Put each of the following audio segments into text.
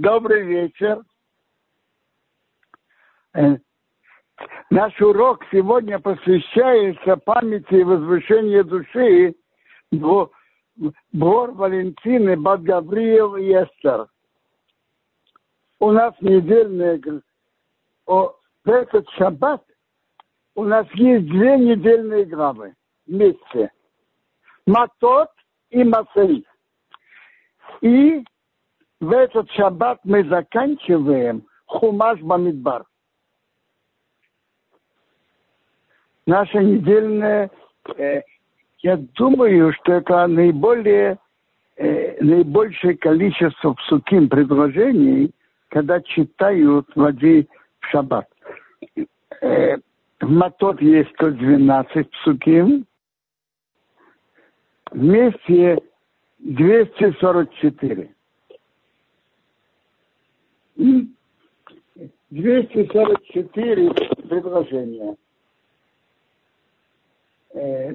Добрый вечер. Э, наш урок сегодня посвящается памяти и возвышению души Бор Валентины, Бат Гавриил и Эстер. У нас недельная... О, в этот шаббат у нас есть две недельные главы вместе. Матот и Масаиф. И в этот шаббат мы заканчиваем Хумаш Бамидбар. Наша недельная, э, я думаю, что это наиболее, э, наибольшее количество псуким предложений, когда читают воде в шаббат. Э, в Матот есть 112 псуким, вместе 244. 244 предложения. Э,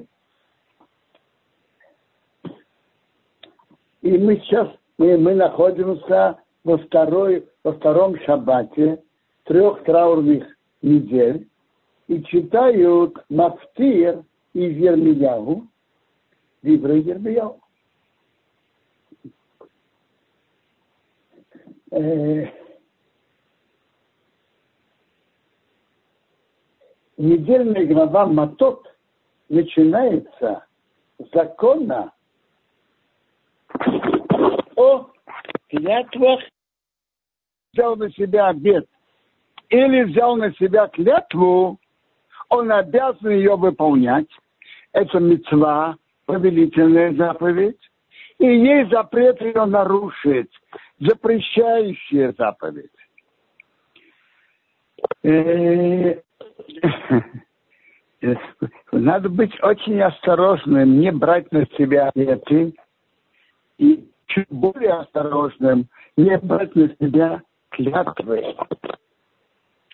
и мы сейчас мы, мы находимся во, второй, во втором шаббате трех траурных недель и читают Мафтир из Ермиягу, Дибра Ермиягу. Э, недельная глава Матот начинается закона о клятвах, взял на себя обед или взял на себя клятву, он обязан ее выполнять. Это мецва, повелительная заповедь. И есть запрет ее нарушить, запрещающая заповедь. Э, надо быть очень осторожным, не брать на себя эти, и чуть более осторожным, не брать на себя клятвы.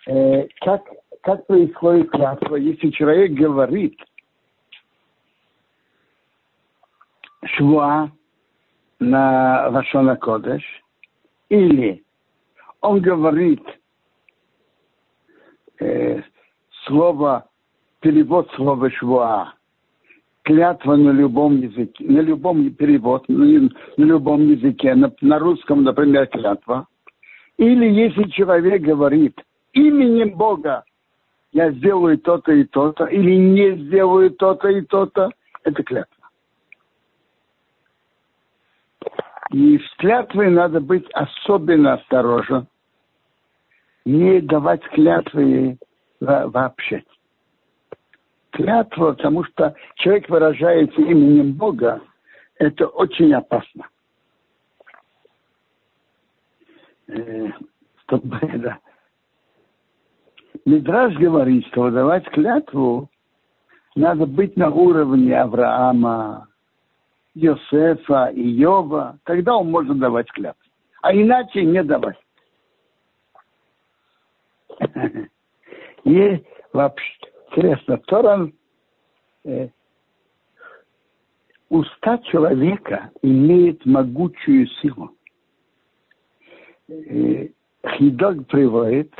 Э, как, как происходит клятва, если человек говорит швуа на Вашона Кодеш, или он говорит э, слово, перевод слова швуа, клятва на любом языке, на любом перевод, на, любом языке, на, на русском, например, клятва. Или если человек говорит именем Бога, я сделаю то-то и то-то, или не сделаю то-то и то-то, это клятва. И с клятвой надо быть особенно осторожен, не давать клятвы вообще. Клятва, потому что человек выражается именем Бога, это очень опасно. Э, чтобы, да. Мидраж говорит, что давать клятву надо быть на уровне Авраама, Йосефа, Иова. Тогда он может давать клятву. А иначе не давать. И вообще, интересно, Торан, э, уста человека имеет могучую силу. Э, Хидок приводит,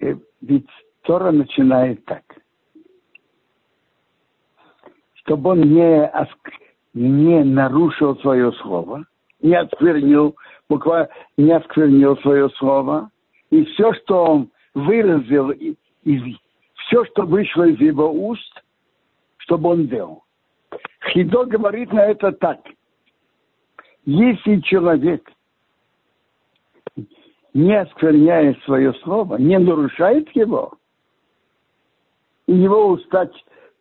э, ведь Тора начинает так, чтобы он не, не нарушил свое слово, не осквернил, буквально не осквернил свое слово, и все, что он выразил, и, и все, что вышло из его уст, чтобы он делал. Хидо говорит на это так. Если человек, не оскверняя свое слово, не нарушает его, и его уста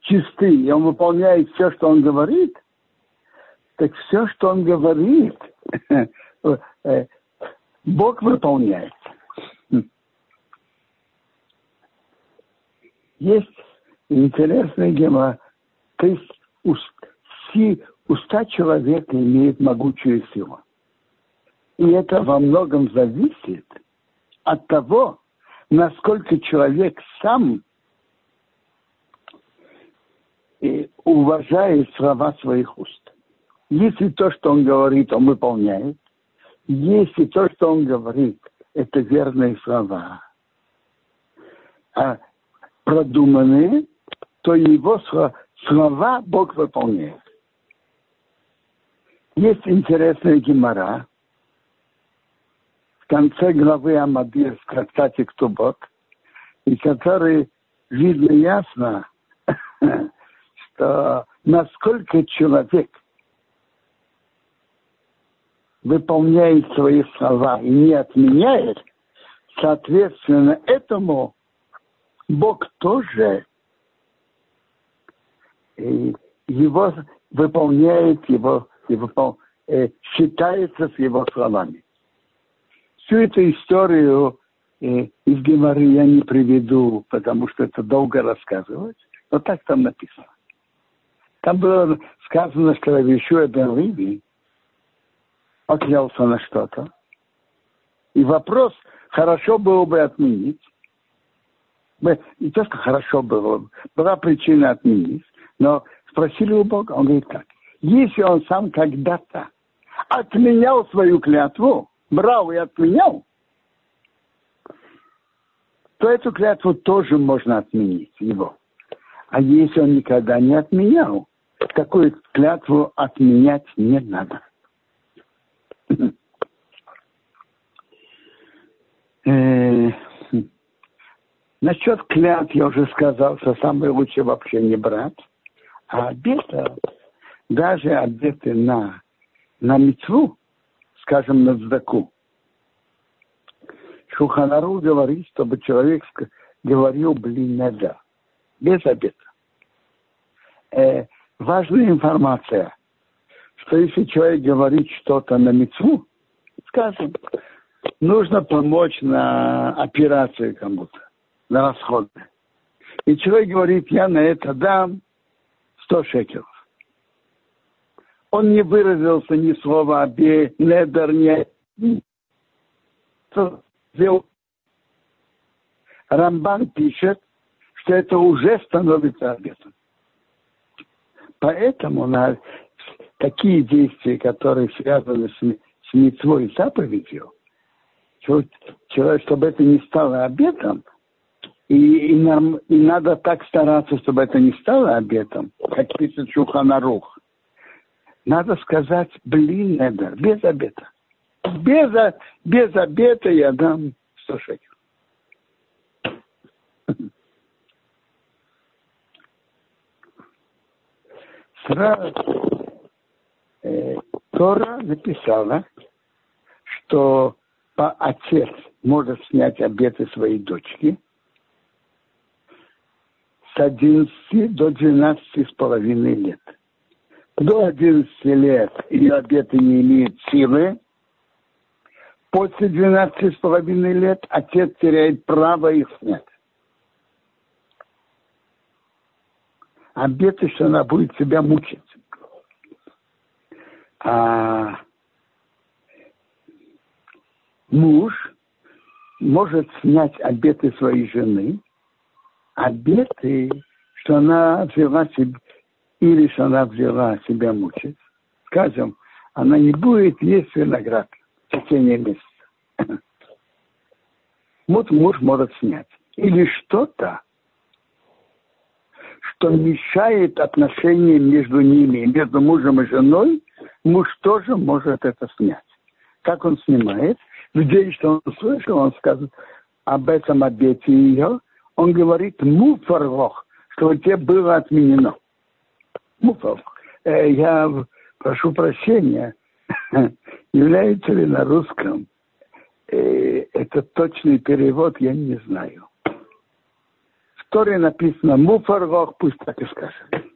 чисты, и он выполняет все, что он говорит, так все, что он говорит, Бог выполняет. Есть интересная гема, то есть уста человека имеют могучую силу. И это во многом зависит от того, насколько человек сам уважает слова своих уст. Если то, что он говорит, он выполняет, если то, что он говорит, это верные слова, а продуманные, то его слова Бог выполняет. Есть интересная гемора. В конце главы Амадир в трактате Ктубот, и который видно ясно, что насколько человек выполняет свои слова и не отменяет, соответственно, этому Бог тоже его выполняет, его, его э, считается с его словами. Всю эту историю э, из Геморы я не приведу, потому что это долго рассказывать, но так там написано. Там было сказано, что Равишуа бен Ливи поклялся на что-то. И вопрос хорошо было бы отменить. Не то, что хорошо было, была причина отменить, но спросили у Бога, он говорит так. Если он сам когда-то отменял свою клятву, брал и отменял, то эту клятву тоже можно отменить его. А если он никогда не отменял, такую клятву отменять не надо. Э, насчет клятв я уже сказал, что самое лучшее вообще не брать. А обеты, даже обеты на, на мецву, скажем, на здаку, Шуханару говорит, чтобы человек говорил блинеда, без обета. Э, важная информация, что если человек говорит что-то на мецву, скажем, нужно помочь на операции кому-то, на расходы. И человек говорит, я на это дам 100 шекелов. Он не выразился ни слова обе, недер, не... Рамбан пишет, что это уже становится обетом. Поэтому такие действия, которые связаны с, с митцвой и заповедью, человек, чтобы это не стало обетом, и, и, нам, и надо так стараться, чтобы это не стало обетом, как пишет Шуханарух. Надо сказать, блин, Эдер, без обета. Без, без обета я дам 100 шекелей. Сразу Тора написала, что отец может снять обеты своей дочки – с 11 до 12 с половиной лет. До 11 лет ее обеты не имеют силы. После 12 с половиной лет отец теряет право их снять. Обеты, что она будет себя мучить. А муж может снять обеты своей жены обеты, что она взяла себе, или что она взяла себя мучить. Скажем, она не будет есть виноград в течение месяца. Вот муж может снять. Или что-то, что мешает отношениям между ними, между мужем и женой, муж тоже может это снять. Как он снимает? В день, что он слышал, он скажет об этом обете ее, он говорит муфарлох, что тебе было отменено. Муфарлох. Э, я прошу прощения, является ли на русском э, это точный перевод, я не знаю. В Торе написано муфарлох, пусть так и скажет.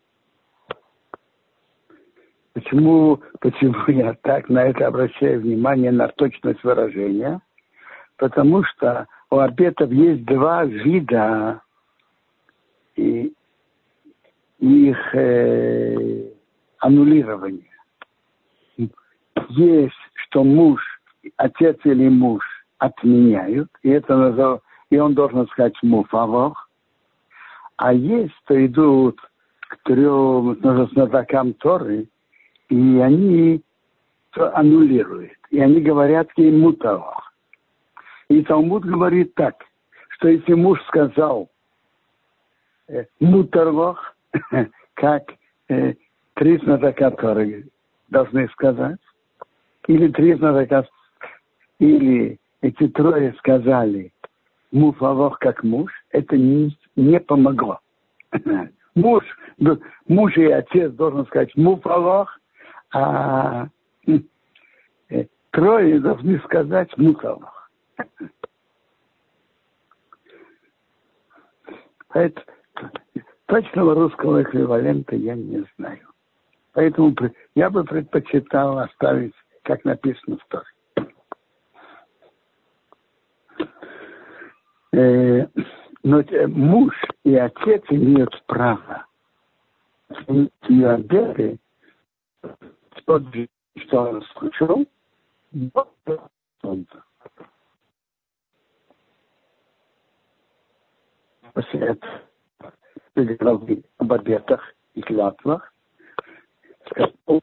Почему, почему я так на это обращаю внимание, на точность выражения? Потому что у обетов есть два вида и их э, аннулирования. Есть, что муж, отец или муж отменяют, и это назов, и он должен сказать муфавох. А есть, что идут к трем знатокам Торы И они аннулируют. И они говорят ей мутавах. И Талмуд говорит так, что если муж сказал э, мутарвах, как э, три знатока должны сказать, или три знатока, или эти трое сказали муфавах как муж, это не, не помогло. муж, муж и отец должен сказать муфавах, а э, трое должны сказать муфавах. Поэтому точного русского эквивалента я не знаю. Поэтому я бы предпочитал оставить, как написано в Торе. Э, но муж и отец имеют право ее обеды, тот же, что он слышал, до солнца. После этого переговоры об обетах и клятвах, сказал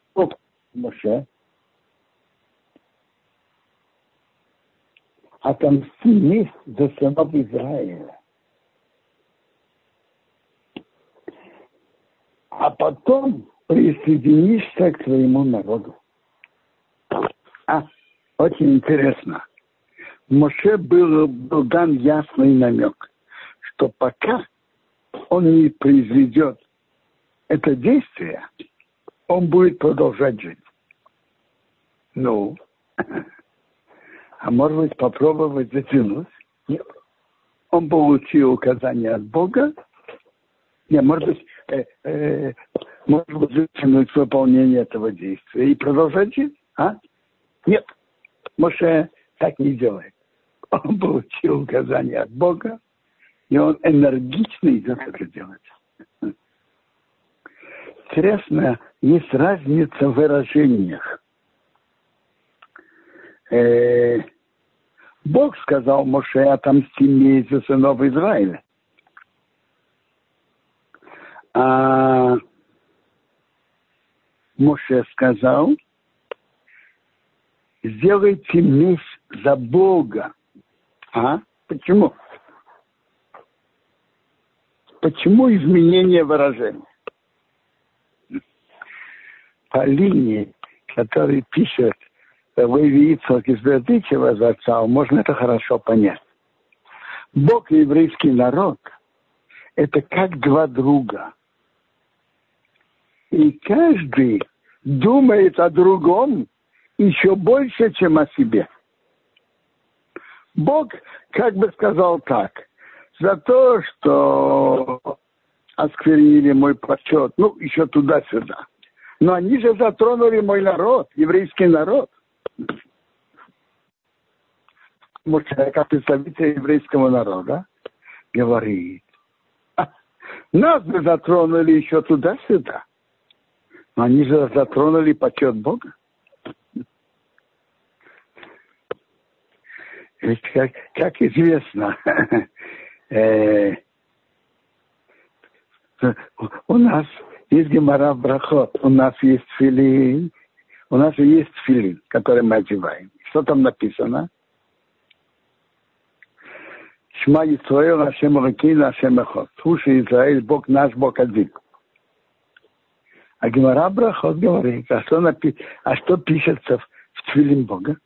Моше, отомсти за сынов Израиля. А потом присоединишься к своему народу. А, очень интересно. Моше был, был дан ясный намек, что пока он не произведет это действие, он будет продолжать жить. Ну, а может быть попробовать затянуть? Нет. Он получил указание от Бога. Нет, может быть, э, э, может быть затянуть выполнение этого действия и продолжать жить? А? Нет. Моше так не делает. Он получил указание от Бога, и он энергично идет это делать. Интересно, есть разница в выражениях. Э, Бог сказал Моше отомсти мне за сынов Израиля. А Моше сказал, сделайте месть за Бога. А? Почему? Почему изменение выражения? По линии, который пишет Леви Ицхак из Бердычева зацал, можно это хорошо понять. Бог и еврейский народ – это как два друга. И каждый думает о другом еще больше, чем о себе. Бог как бы сказал так, за то, что осквернили мой почет, ну, еще туда-сюда. Но они же затронули мой народ, еврейский народ. Может, как представитель еврейского народа говорит, «А, нас бы затронули еще туда-сюда. Но они же затронули почет Бога. Ведь, как, как известно, э, у нас есть гемора брахот, у нас есть филин, у нас есть филин, который мы одеваем. Что там написано? Шма Исраил, Ашем Ракин, Ашем Эхот. Слушай, Израиль, Бог наш, Бог один. А Гемора Брахот говорит, а что, напи... а что пишется в, в Твилин Бога?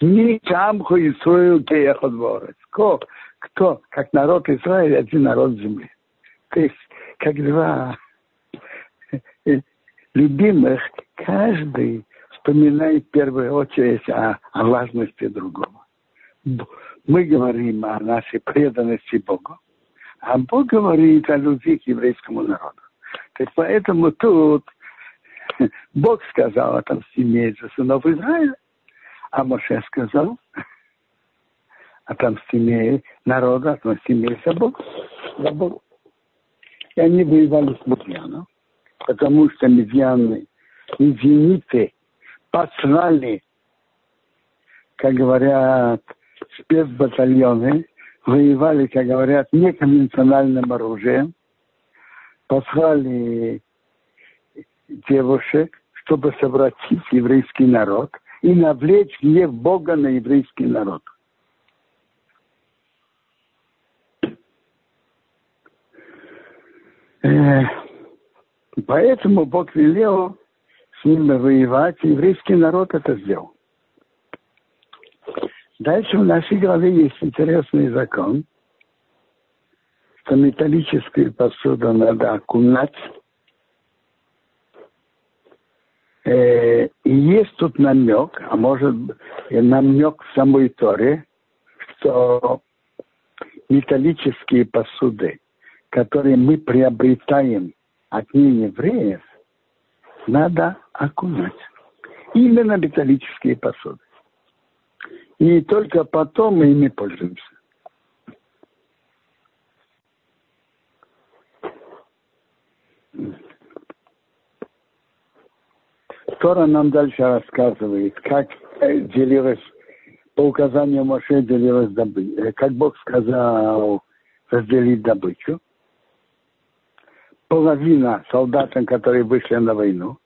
Не Камху Исраил Кеяхот Ворец. Кто, кто, как народ Израиля, один народ земли. То есть, как два любимых, каждый вспоминает в первую очередь о, о важности другого. Мы говорим о нашей преданности Богу, а Бог говорит о любви к еврейскому народу. Есть поэтому тут Бог сказал о том семье за сынов Израиля, а Моше сказал отомстили народа, отомстили за Бог, за Бог. И они воевали с Медьяном, потому что медьяны, медьяниты послали, как говорят, спецбатальоны, воевали, как говорят, неконвенциональным оружием, послали девушек, чтобы совратить еврейский народ и навлечь гнев Бога на еврейский народ. Э, поэтому Бог велел с ними воевать, и еврейский народ это сделал. Дальше в нашей голове есть интересный закон, что металлическую посуду надо окунать. Э, и есть тут намек, а может намек в самой Торе, что металлические посуды, которые мы приобретаем от неевреев, надо окунать. Именно металлические посуды. И только потом мы ими пользуемся. Тора нам дальше рассказывает, как делилась, по указанию Моше делилась добыча, как Бог сказал разделить добычу. Половина солдатам, которые вышли на войну,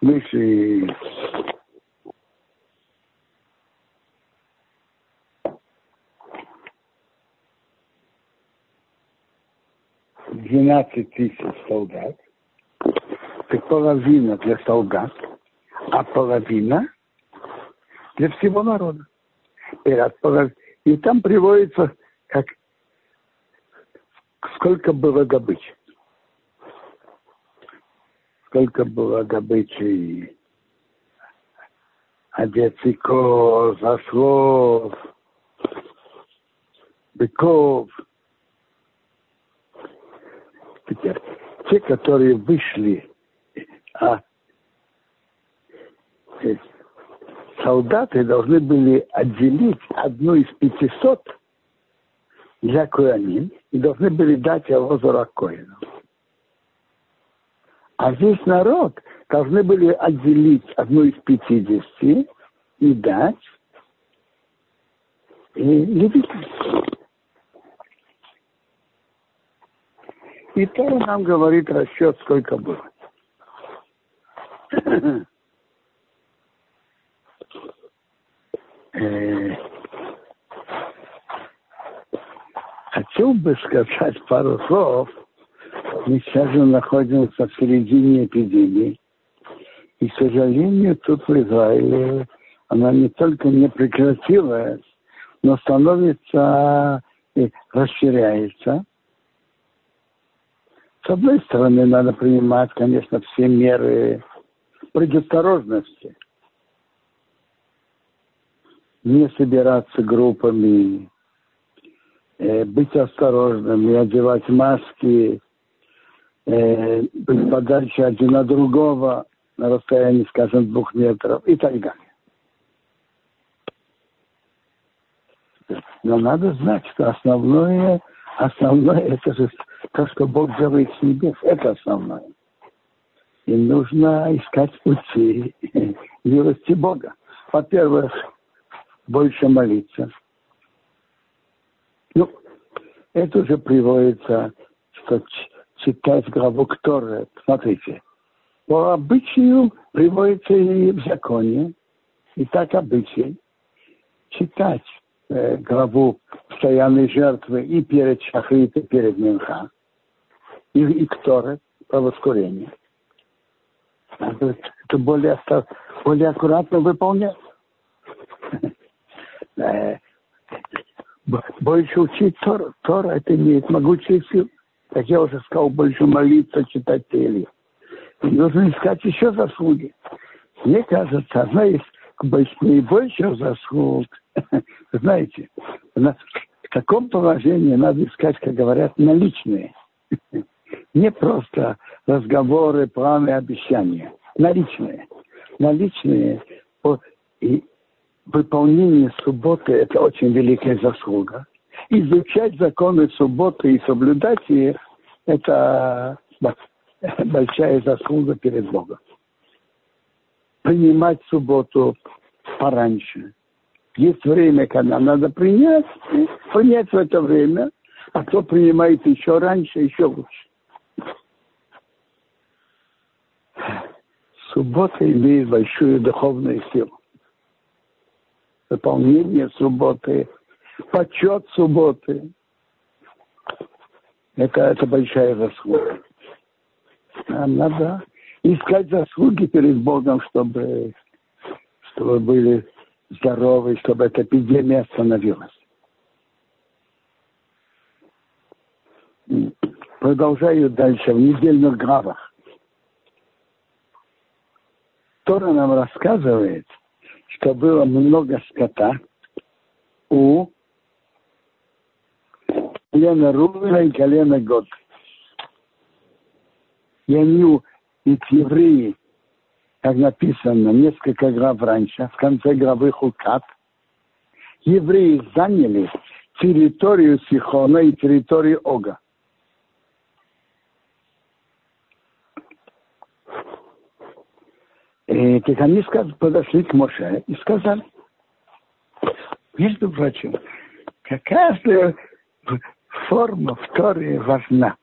вышли 12 тысяч солдат, так половина для солдат, а половина для всего народа. И там приводится, как сколько было добычи. Сколько было добычи овец и коз, ослов, быков – Теперь, те, которые вышли, а э, солдаты должны были отделить одну из пятисот для Коаним и должны были дать Авозора Коину. А здесь народ должны были отделить одну из пятидесяти и дать и левитам. И то нам говорит расчет, сколько было. Э, хотел бы сказать пару слов. Мы сейчас же находимся в середине эпидемии. И, к сожалению, тут в Израиле она не только не прекратилась, но становится и расширяется. С одной стороны, надо принимать, конечно, все меры предосторожности. Не собираться группами, э, быть осторожными, одевать маски, э, быть подальше один от другого на расстоянии, скажем, двух метров и так далее. Но надо знать, что основное, основное это же то, что Бог делает с небес, это основное. И нужно искать пути милости Бога. Во-первых, больше молиться. Это уже приводится, что читать главу Торы. Смотрите, по обычаю приводится и в законе, и так обычай читать э, главу постоянной жертвы и перед Шахрит, и перед Минха и, и Кторы по воскурению. Это более, более аккуратно выполнять. Больше учить Тор, Тора, это имеет могучие силы. Как я уже сказал, больше молиться, читать Тели. Нужно искать еще заслуги. Мне кажется, одна из наибольших заслуг, знаете, в таком положении надо искать, как говорят, наличные не просто разговоры, планы, обещания. Наличные. Наличные и выполнение субботы – это очень великая заслуга. Изучать законы субботы и соблюдать их – это большая заслуга перед Богом. Принимать субботу пораньше. Есть время, когда надо принять, принять в это время, а кто принимает еще раньше, еще лучше. Суббота имеет большую духовную силу. Выполнение субботы, почет субботы. Это, это большая заслуга. Нам надо искать заслуги перед Богом, чтобы, чтобы были здоровы, чтобы эта эпидемия остановилась. Продолжаю дальше в недельных главах. Тора нам рассказывает, что было много скота у колена Рувена и колена Год. И они, эти евреи, как написано несколько глав раньше, в конце главы Хукат, евреи заняли территорию Сихона и территорию Ога. И так они подошли к Моше и сказали, между прочим, какая форма в Торе важна,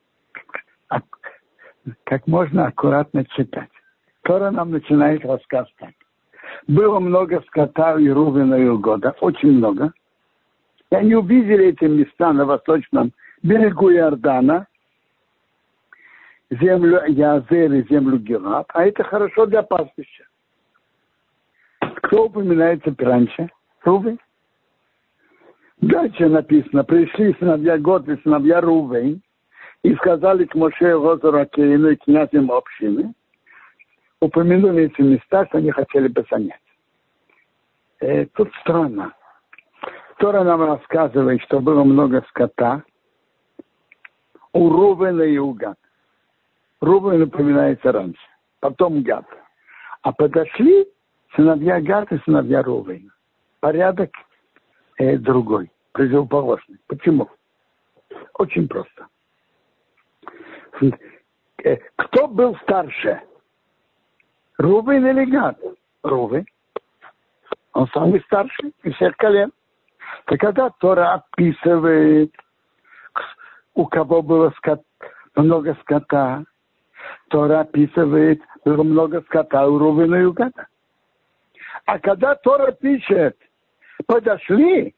как можно аккуратно читать. Тора нам начинает рассказ так. Было много скота и Рувена и года, очень много. И они увидели эти места на восточном берегу Иордана, землю Язер и землю Герат, а это хорошо для пастбища. Кто упоминается раньше? Рувен. Дальше написано, пришли сыновья Год и сыновья Рувен и сказали к Моше Розору Кейну и князям общины, упомянули эти места, что они хотели бы занять. Э, тут странно. Тора нам рассказывает, что было много скота у Рувена и у Гада. Рубин упоминается раньше, потом Гад. А подошли сыновья Гад и сыновья Рувена. Порядок э, другой, противоположный. Почему? Очень просто. Э, кто был старше? Рубин или Гад? Рубин. Он самый старший из всех колен. Так когда Тора описывает, у кого было скот, много скота, Тора описывает, много скота у Рувена и у. А когда Тора пишет, подошли,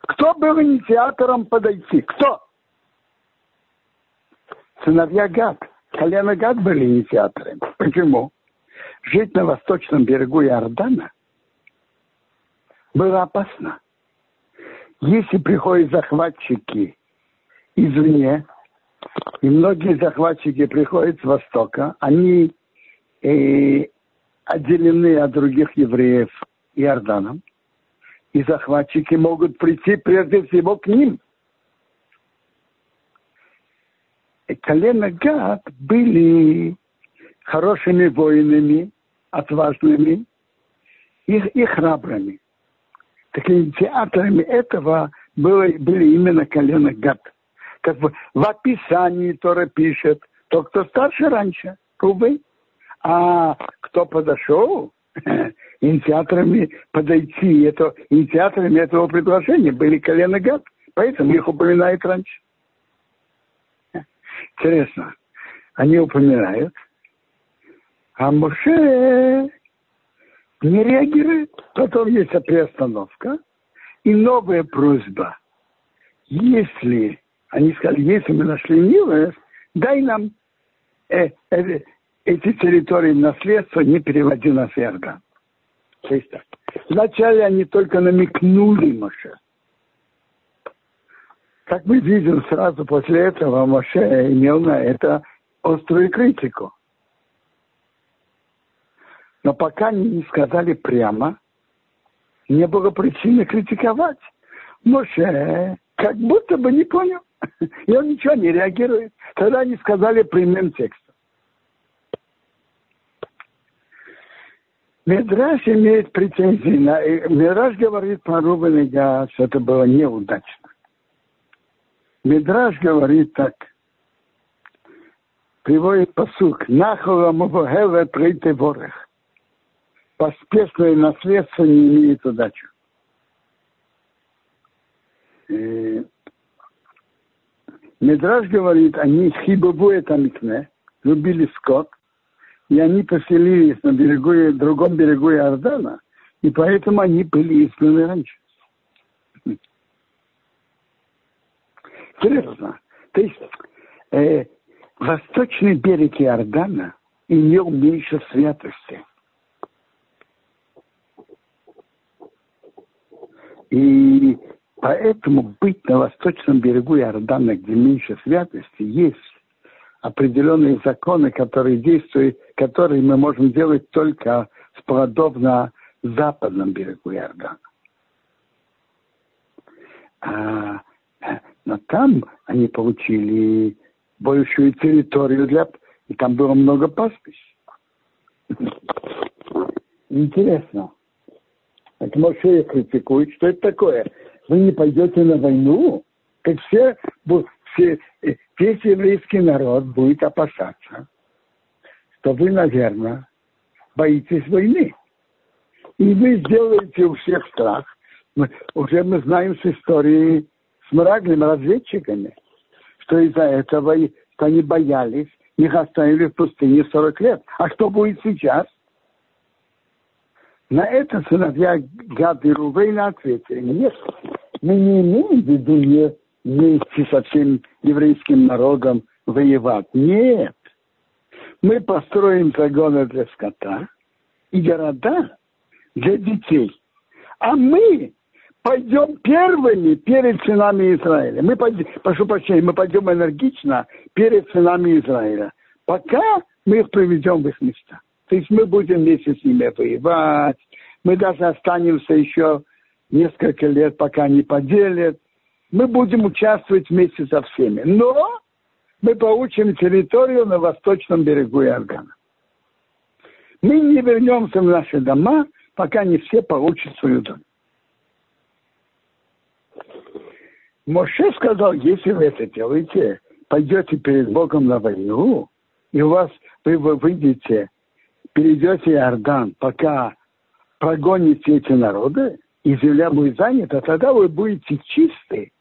кто был инициатором подойти? Кто? Сыновья Гад. Колено Гад были инициаторами. Почему? Жить на восточном берегу Иордана было опасно. Если приходят захватчики извне, и многие захватчики приходят с Востока, они э, отделены от других евреев Иорданом, и захватчики могут прийти прежде всего к ним. И колено Гад были хорошими воинами, отважными и, и храбрыми. Так инициаторами этого было, были именно колено Гад как бы в описании Тора пишет, то, кто старше раньше, Рубей. А кто подошел, инициаторами подойти, это, инициаторами этого предложения были колено Гад, поэтому их упоминают раньше. Интересно, они упоминают, а Моше не реагирует. Потом есть приостановка и новая просьба. Если они сказали, если мы нашли милость, дай нам э, э, эти территории наследства, не переводи нас в. То есть так. Вначале они только намекнули Моше. Как мы видим, сразу после этого Моше имел на это острую критику. Но пока они не сказали прямо, не было причины критиковать. Моше как будто бы не понял. И он ничего не реагирует. Тогда они сказали прямым текстом. Медраж имеет претензии на... Медраж говорит про Рубен Гад, что это было неудачно. Медраж говорит так. Приводит посук. Нахова мувогеле прийти ворох. Поспешное наследство не имеет удачу. Медраж говорит, они хибову это микне, любили скот, и они поселились на берегу, другом берегу Иордана, и поэтому они были изгнаны раньше. Интересно. То есть э, восточный берег Иордана имел меньше святости. И поэтому быть на восточном берегу Иордана, где меньше святости, есть определенные законы, которые действуют, которые мы можем делать только с плодов на западном берегу Иордана. А, но там они получили большую территорию для... И там было много пастбищ. Интересно. Так Моше критикует, что это такое? Вы не пойдете на войну? Как все, все, э, весь еврейский народ будет опасаться, что вы, наверное, боитесь войны. И вы сделаете у всех страх. Мы, уже мы знаем с истории с мрагными разведчиками, что из-за этого что они боялись, их оставили в пустыне 40 лет. А что будет сейчас? На это сыновья Гад и Рувейна ответили, нет, мы не имеем в виду не вместе со всем еврейским народом воевать. Нет. Мы построим загоны для скота и города для детей. А мы пойдем первыми перед сынами Израиля. Мы пойдем, прошу прощения, мы пойдем энергично перед сынами Израиля, пока мы их приведем в их места. То есть мы будем вместе с ними воевать, мы даже останемся еще несколько лет, пока не поделят. Мы будем участвовать вместе со всеми. Но мы получим территорию на восточном берегу Иордана. Мы не вернемся в наши дома, пока не все получат свою дом. Моше сказал, если вы это делаете, пойдете перед Богом на войну, и у вас вы выйдете, перейдете Иордан, пока прогоните эти народы, и земля будет занята, тогда вы будете чисты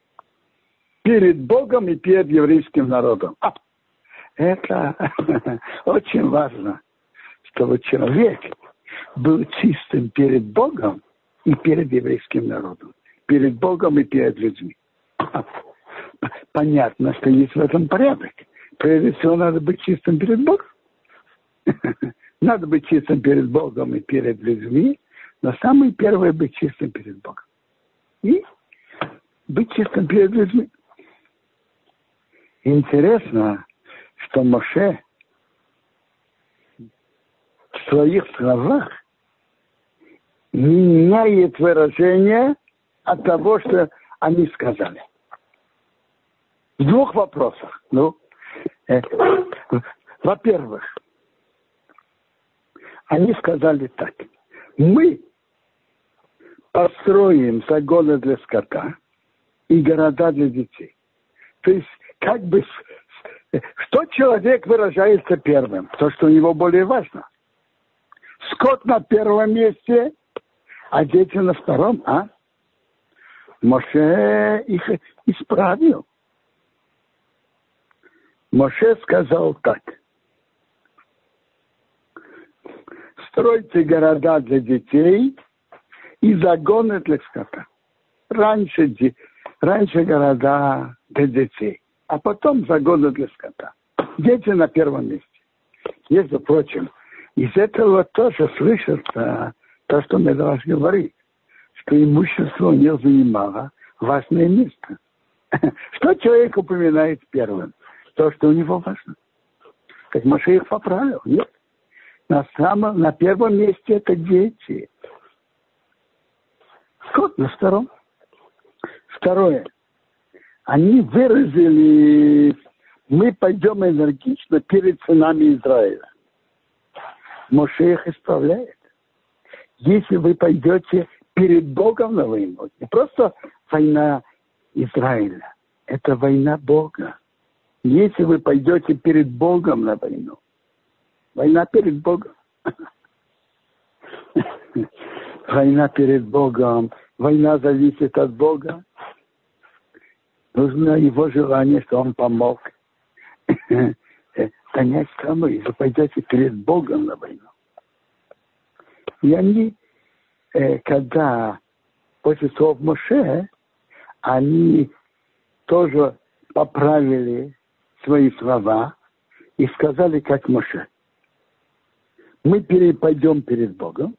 перед Богом и перед еврейским народом. А, это очень важно, чтобы человек был чистым перед Богом и перед еврейским народом. Перед Богом и перед людьми. Понятно, что есть в этом порядок. Прежде всего, надо быть чистым перед Богом. Надо быть чистым перед Богом и перед людьми, но самое первое быть чистым перед Богом. И быть чистым перед людьми. Интересно, что Моше в своих словах меняет выражение от того, что они сказали. В двух вопросах. Ну, э, во-первых, они сказали так. Мы построим загоны для скота и города для детей. То есть, как бы, что человек выражается первым? То, что у него более важно. Скот на первом месте, а дети на втором, а? Моше их исправил. Моше сказал так. Стройте города для детей и загоны для скота. Раньше, раньше города для детей, а потом загоны для скота. Дети на первом месте. Между прочим, из этого тоже слышится то, что Медраж говорит, что имущество него занимало важное место. Что человек упоминает первым? то, что у него важно. Так Маша их поправил. Нет. На, самом, на первом месте это дети. Скот на втором. Второе. Они выразили, мы пойдем энергично перед сынами Израиля. Моше их исправляет. Если вы пойдете перед Богом на войну, не просто война Израиля, это война Бога если вы пойдете перед Богом на войну. Война перед Богом. Война перед Богом. Война зависит от Бога. Нужно его желание, что он помог. гонять страну, и вы пойдете перед Богом на войну. И они, э, когда после слов Моше, они тоже поправили свои слова и сказали, как Моше. Мы перепойдем перед Богом,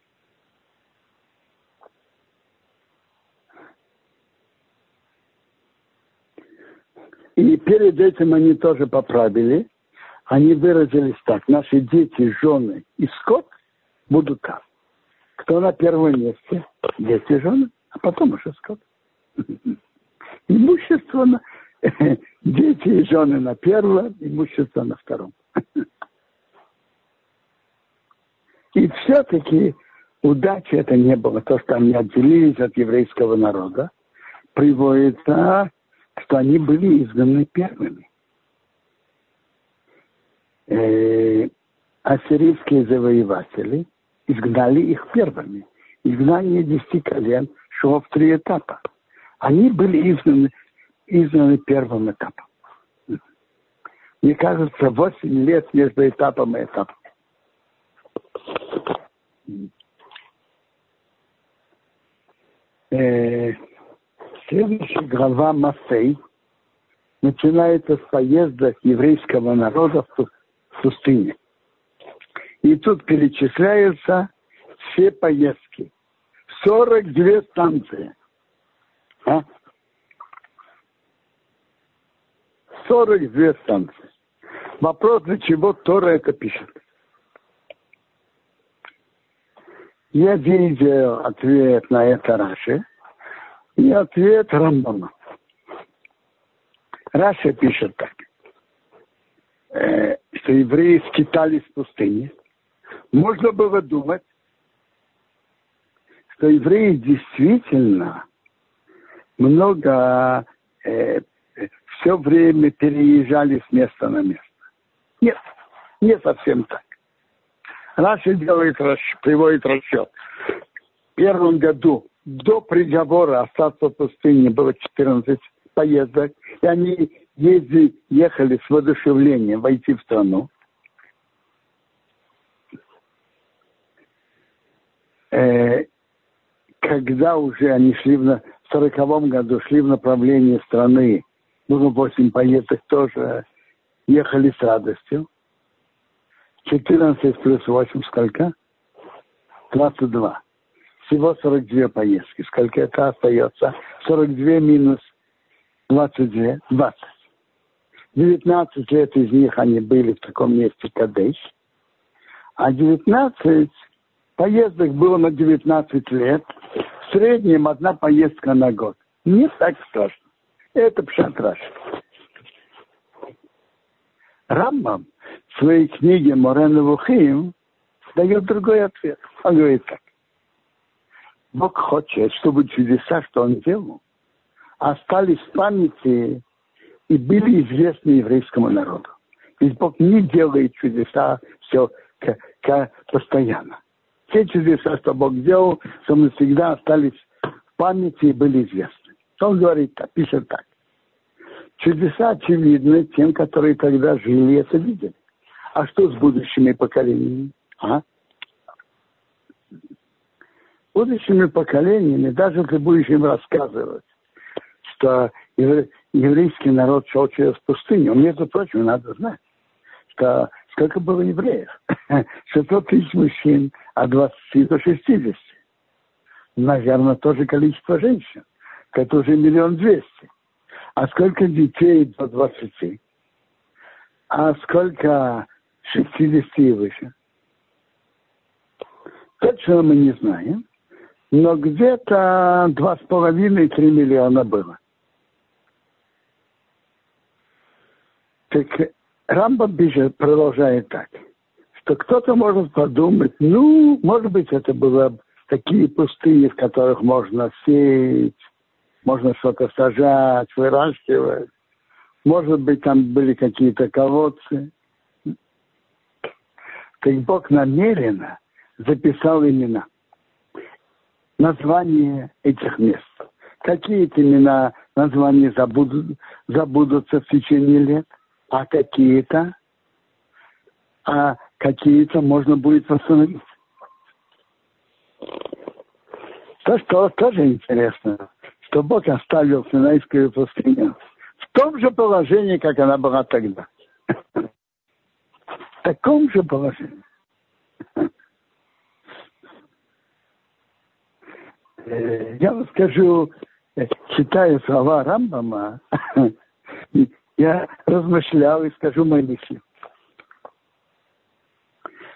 И перед этим они тоже поправили. Они выразились так. Наши дети, жены и скот будут там. Кто на первом месте? Дети, жены, а потом уже скот. Имущество на... Дети и жены на первом, имущество на втором. И все-таки удачи это не было. То, что они отделились от еврейского народа, приводится что они были изгнаны первыми. Э, ассирийские завоеватели изгнали их первыми. Изгнание десяти колен шло в три этапа. Они были изгнаны, изгнаны первым этапом. Мне кажется, 8 лет между этапом и этапом. Э, Следующая глава Масей начинается с поездок еврейского народа в пустыне. И тут перечисляются все поездки. 42 станции. А? 42 станции. Вопрос, для чего Тора это пишет. Я видел ответ на это Раши. И ответ Рамбама. Раши пишет так, э, что евреи скитались в пустыне. Можно было думать, что евреи действительно много э, все время переезжали с места на место. Нет, не совсем так. Раши делает, приводит расчет. В первом году до приговора остаться в пустыне было 14 поездок, и они ездили, ехали с воодушевлением войти в страну. Э, когда уже они шли в, в 40 году, шли в направлении страны, было 8 поездок тоже, ехали с радостью. 14 плюс 8 сколько? 22 всего 42 поездки. Сколько это остается? 42 минус 22, 20. 19 лет из них они были в таком месте Кадеш, а 19 поездок было на 19 лет. В среднем одна поездка на год. Не так страшно. Это пшатраш. Рамбам в своей книге Морен Вухим дает другой ответ. Он говорит так. Бог хочет, чтобы чудеса, что Он делал, остались в памяти и были известны еврейскому народу. Ведь Бог не делает чудеса все к, к, постоянно. Те чудеса, что Бог делал, что мы всегда остались в памяти и были известны. Он говорит так, пишет так. Чудеса очевидны тем, которые тогда жили и это видели. А что с будущими поколениями? А? Будущими поколениями, даже если будешь им рассказывать, что еврейский народ шел через пустыню, между прочим, надо знать, что сколько было евреев? 600 тысяч мужчин от 20 до 60. Наверное, тоже количество женщин. Это уже миллион двести. А сколько детей до 20? А сколько 60 и выше? Точно мы не знаем но где-то два с половиной три миллиона было. Так Рамбам пишет, продолжает так, что кто-то может подумать, ну, может быть, это было такие пустыни, в которых можно сеять, можно что-то сажать, выращивать. Может быть, там были какие-то колодцы. Так Бог намеренно записал имена название этих мест. Какие имена, названия забудут, забудутся в течение лет, а какие-то а какие-то можно будет восстановить. То, что тоже интересно, что Бог оставил Синайскую пустыню в том же положении, как она была тогда. В таком же положении. Я вам скажу, э, читая слова Рамбама, я размышлял и скажу мои мысли.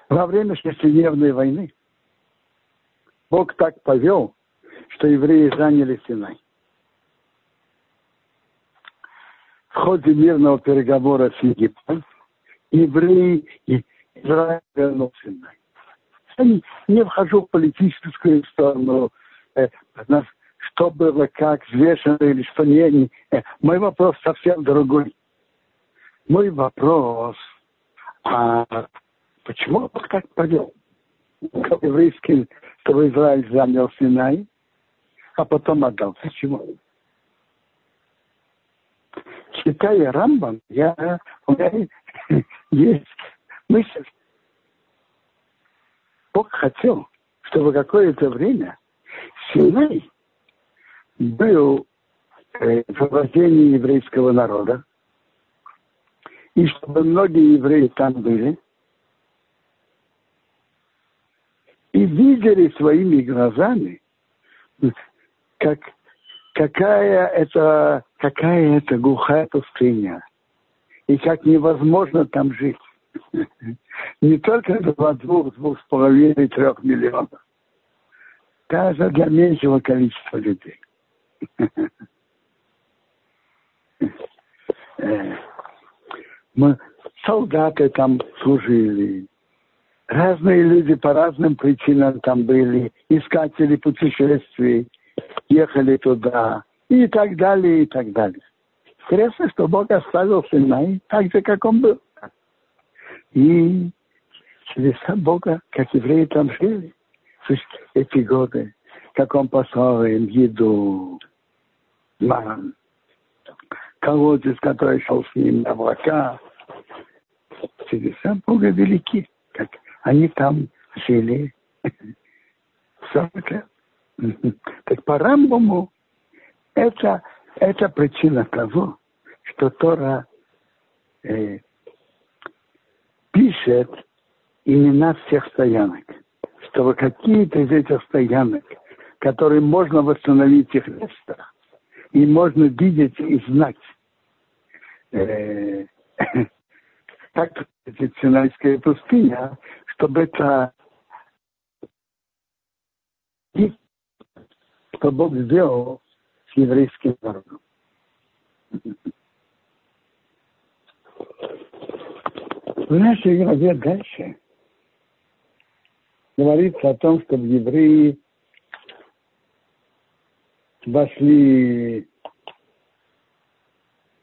Во время шестидневной войны Бог так повел, что евреи заняли Синай. В ходе мирного переговора с Египтом евреи и Израиль вернул Синай. Я не вхожу в политическую сторону, э, что было, как взвешено или что не. Э, мой вопрос совсем другой. Мой вопрос, а почему Бог так повел? Как еврейский, чтобы Израиль занял Синай, а потом отдал. Почему? Читая Рамбам, я, у меня есть мысль. Бог хотел, чтобы какое-то время Синай был э, в владении еврейского народа, и чтобы многие евреи там были, и видели своими глазами, как, какая это, какая это глухая пустыня, и как невозможно там жить. Не только для двух, двух с половиной, трех миллионов. Даже для меньшего количества людей. Мы, солдаты там служили, разные люди по разным причинам там были, искатели путешествий, ехали туда, и так далее, и так далее. Интересно, что Бог оставил Синай так же, как он был. И чудеса Бога, как евреи там жили, эти годы, как он послал им еду, ман, колодец, который шел с ним на облака. Чудеса Бога велики, как они там жили 40 лет. Так по Рамбаму это, это причина того, что Тора э, пишет имена всех стоянок, чтобы какие-то из этих стоянок, которые можно восстановить их место, и можно видеть и знать, э, как Синайская пустыня, чтобы это что Бог сделал с еврейским народом. В нашей главе дальше говорится о том, чтобы евреи вошли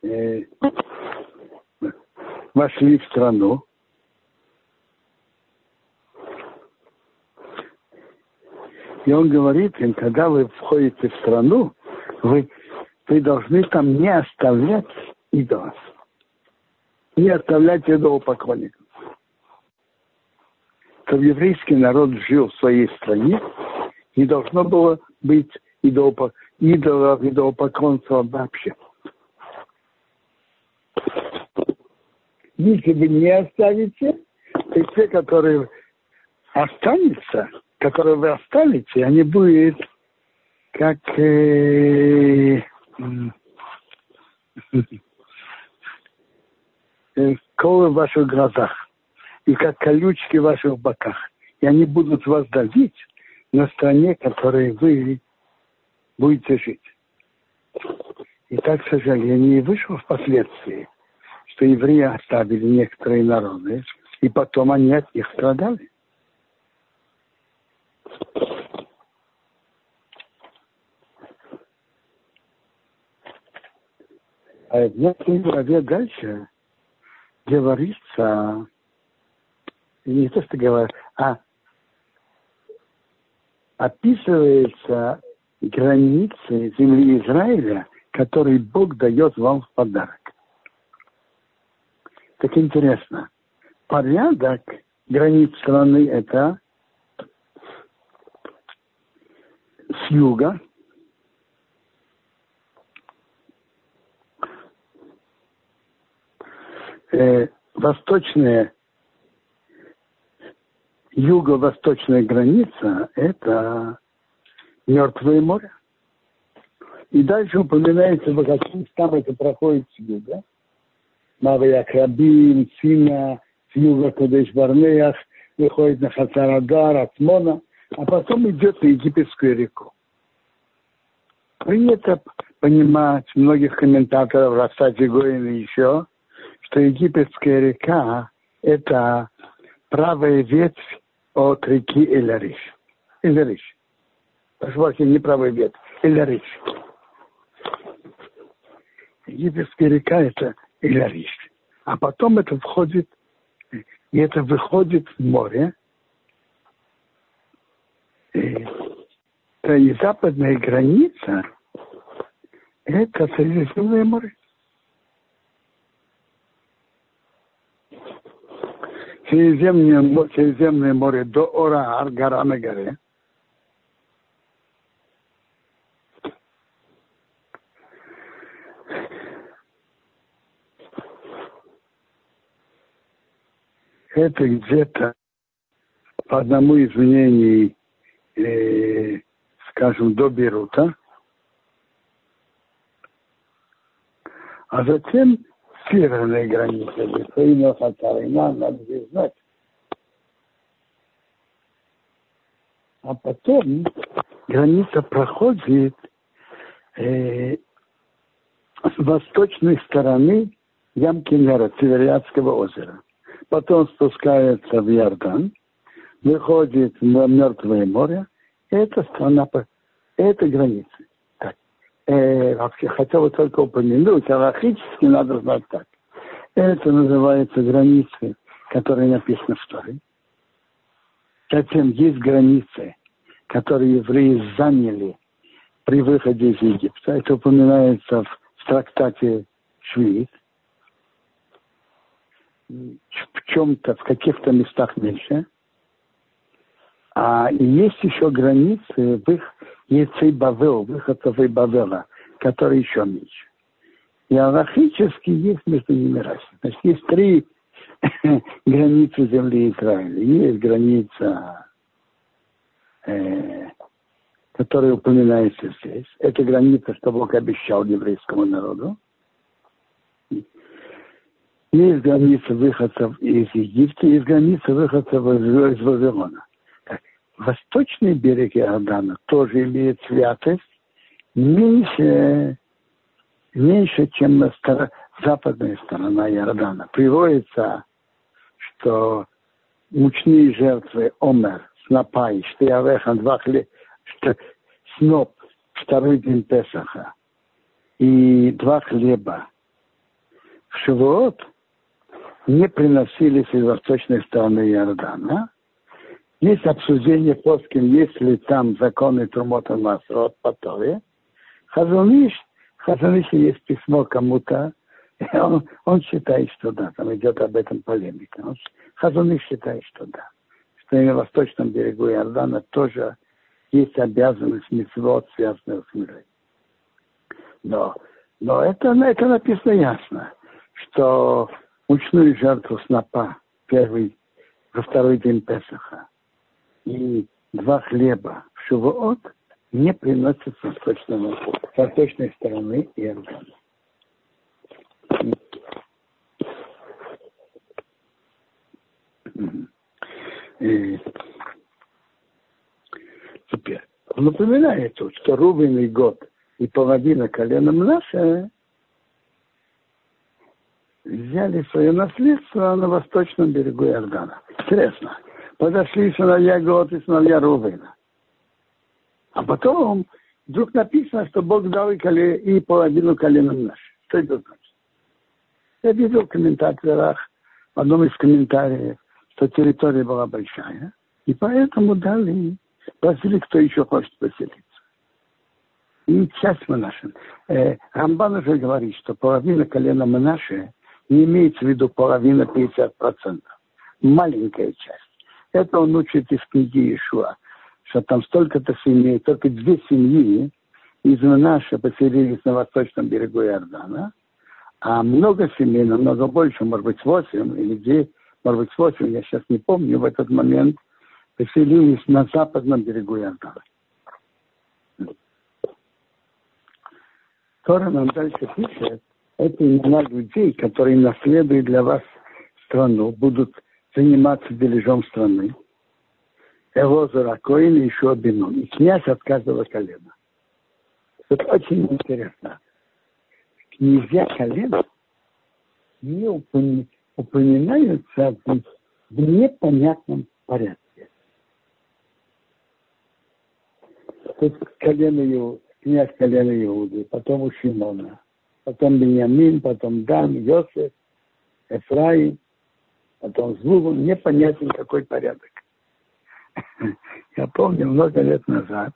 э, вошли в страну, И он говорит им, когда вы входите в страну, вы, вы должны там не оставлять идолов. Не оставлять идолопоклонников. Чтобы еврейский народ жил в своей стране, не должно было быть идолопо, идолов, идолопоклонства вообще. Если вы не оставите, то те, которые останутся, которые вы оставите, они будут как э, э, колы в ваших глазах и как колючки в ваших боках. И они будут вас давить на стране, которой вы будете жить. И так, к сожалению, и вышло впоследствии, что евреи оставили некоторые народы, и потом они от них страдали. А в главе дальше говорится, не то, что говорят, а описывается границы земли Израиля, которые Бог дает вам в подарок. Так интересно. порядок границ страны это с юга э, восточная юго-восточная граница – это Мертвое море. И дальше упоминается, в каких местах это проходит с юга. Мавия Крабин, Сина, с юга Кудеш Барнеях, выходит на Хацарадар, Атмона, а потом идет на Египетскую реку. Принято понимать многих комментаторов, Рафсати Гоин и еще, что Египетская река – это правая ветвь от реки Элариш. Элариш. Прошу прощения, не правая ветвь, Элариш. Египетская река – это Элариш. А потом это входит, и это выходит в море. И, и западная граница – это Средиземное море. Средиземное, Средиземное море до Ораар, гора на горе. Это где-то по одному из мнений, э, скажем, до Берута. А затем северной границы Литвина, Хатарина, надо здесь знать. А потом граница проходит э, с восточной стороны Ямкинера, Тивериадского озера. Потом спускается в Иордан, выходит на Мертвое море. Это страна, это граница э, вообще хотел только упомянуть, аллахически надо знать так. Это называется границы, которые написаны в Торе. Затем есть границы, которые евреи заняли при выходе из Египта. Это упоминается в, в трактате Швид. В чем-то, в каких-то местах меньше. А есть еще границы в их Ецей Бавел, выходцев из Бавела, который еще меньше. И аллахически есть между ними разница. Значит, есть три границы земли Израиля. Есть граница, э, которая упоминается здесь. Это граница, что Бог обещал еврейскому народу. Есть граница выходцев из Египта, есть граница выходцев из Вавилона восточный берег Иордана тоже имеет святость меньше, меньше чем стор- западная сторона Иордана. Приводится, что мучные жертвы Омер, снопа и штеявеха, два хлеба, сноп, второй день Песаха, и два хлеба в Шивот не приносились из восточной стороны Иордана, есть обсуждение плоским, есть ли там законы Трумота Масрот по Торе. Хазуниш, Хазуниш есть письмо кому-то, он, он считает, что да, там идет об этом полемика. Он, Хазуниш считает, что да. Что и на восточном берегу Иордана тоже есть обязанность митцвот, связанная с миром. Но, но это, это написано ясно, что мучную жертву снопа первый, во второй день Песаха и два хлеба в Шивоот не приносятся с восточного, с восточной стороны Иордана. И теперь напоминает тут, что Рубин год и половина колена Мнаша взяли свое наследство на восточном берегу Иордана. Интересно подошли сыновья Год и сыновья Рувена. А потом вдруг написано, что Бог дал и, коле, и половину коленам наш. Что это значит? Я видел в комментаторах, в одном из комментариев, что территория была большая, и поэтому дали, просили, кто еще хочет поселиться. И часть Манашин. Э, Рамбан уже говорит, что половина колена Манаши не имеется в виду половина 50%. маленькая часть. Это он учит из книги Ишуа, что там столько-то семей, только две семьи из Манаша поселились на восточном берегу Иордана, а много семей, намного больше, может быть, восемь или девять, может быть, восемь, я сейчас не помню, в этот момент поселились на западном берегу Иордана. Тора нам дальше пишет, это имена людей, которые наследуют для вас страну, будут заниматься дележом страны. Эвоза Коин и еще Бенун. И князь от каждого колена. Это очень интересно. Князья колена не упоминаются в, непонятном порядке. Тут колено князь колена Иуды, потом у Шимона, потом Беньямин, потом Дан, Йосеф, Эфраим, потом Звулун, непонятен какой порядок. Я помню много лет назад,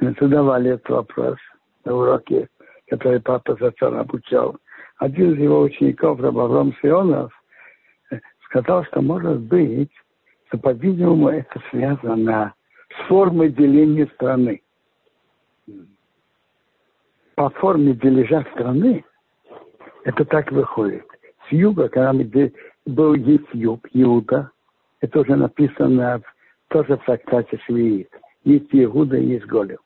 задавали этот вопрос на уроке, который папа зачем обучал. Один из его учеников, Рабавром Сионов, сказал, что может быть, что, по-видимому, это связано с формой деления страны. По форме дележа страны это так выходит. С юга, когда был есть юг, Иуда, это уже написано тоже в трактате Швеит. Есть Иуда, есть Голем.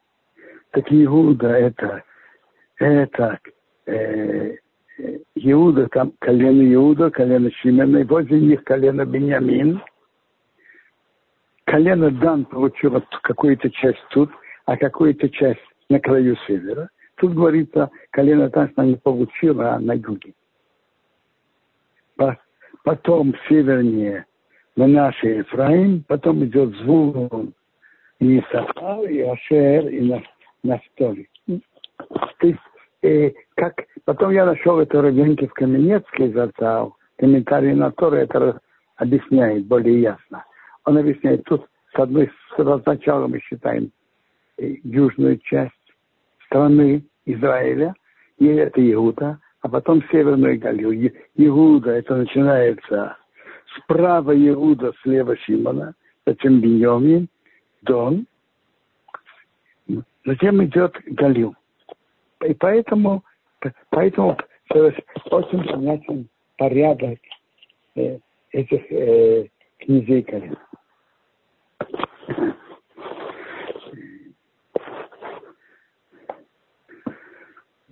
Так Иуда это, это э, Иуда, там колено Иуда, колено Шимена, и возле них колено Беньямин. Колено Дан получило какую-то часть тут, а какую-то часть на краю севера. Тут говорится, колено Дан не получило, а на юге. Потом севернее Манаше и Ефраим, потом идет Звулун и Исахар, и Ашер, и Нафтоли. То есть, э, как, потом я нашел это Равенки в Каменецке, застал, комментарий на Торы это объясняет более ясно. Он объясняет, тут с одной с начала мы считаем э, южную часть страны Израиля, и это Иуда, а потом Северную Галилею. Иуда, это начинается справа Иуда, слева Симона, затем Беньямин, Дон, затем идет Галил. И поэтому, поэтому очень понятен порядок э, этих э, князей колен.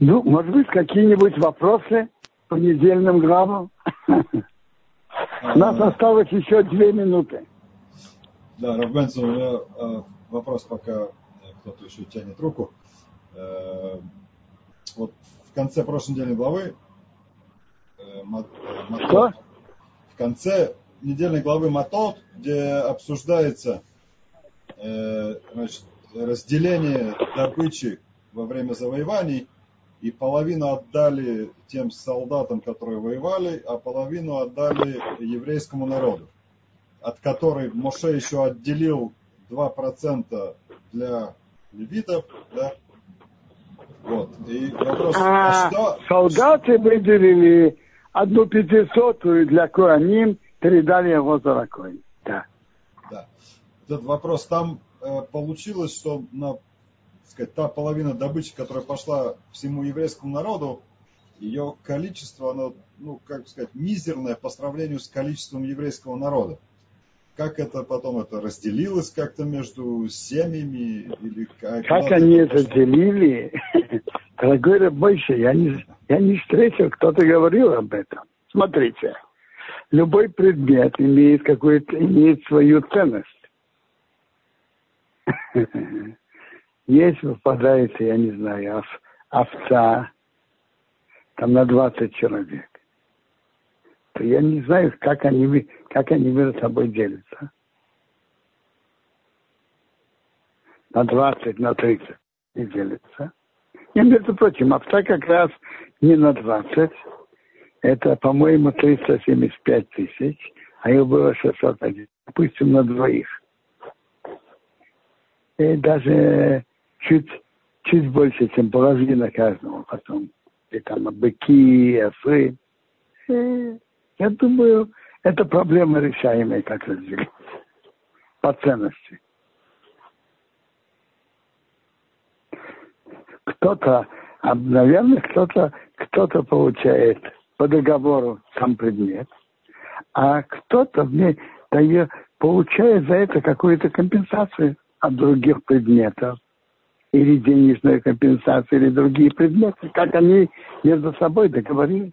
Ну, может быть, какие-нибудь вопросы по недельным главам? У нас осталось еще две минуты. Да, Равбенцев, у меня э, вопрос, пока кто-то еще тянет руку. Э, вот в конце прошлой недельной главы э, Что? в конце недельной главы Матот, где обсуждается значит, разделение добычи во время завоеваний, и половину отдали тем солдатам, которые воевали, а половину отдали еврейскому народу, от которой Моше еще отделил 2% для левитов, да, вот. И вопрос, а, а что... Солдаты выделили одну пятисотую для Коаним, передали его за ракой. Да. Да. Этот вопрос, там э, получилось, что на сказать, та половина добычи, которая пошла всему еврейскому народу, ее количество, оно, ну, как сказать, мизерное по сравнению с количеством еврейского народа. Как это потом это разделилось как-то между семьями или как? Как они это разделили? Дорогой больше, я не, я не встретил, кто-то говорил об этом. Смотрите, любой предмет имеет какую-то, имеет свою ценность. Если попадается, я не знаю, овца, там на 20 человек, то я не знаю, как они, как они между собой делятся. На 20, на 30 не делятся. И, между прочим, овца как раз не на 20, это, по-моему, 375 тысяч, а их было 601. Допустим, на двоих. И даже чуть, чуть больше, чем половина каждого потом. И там быки, осы. Я думаю, Это проблема решаемая, как разделить. По ценности. Кто-то, а, наверное, кто-то кто-то получает по договору сам предмет, а кто-то мне дает, получает за это какую-то компенсацию от других предметов или денежную компенсацию, или другие предметы, как они между собой договорились.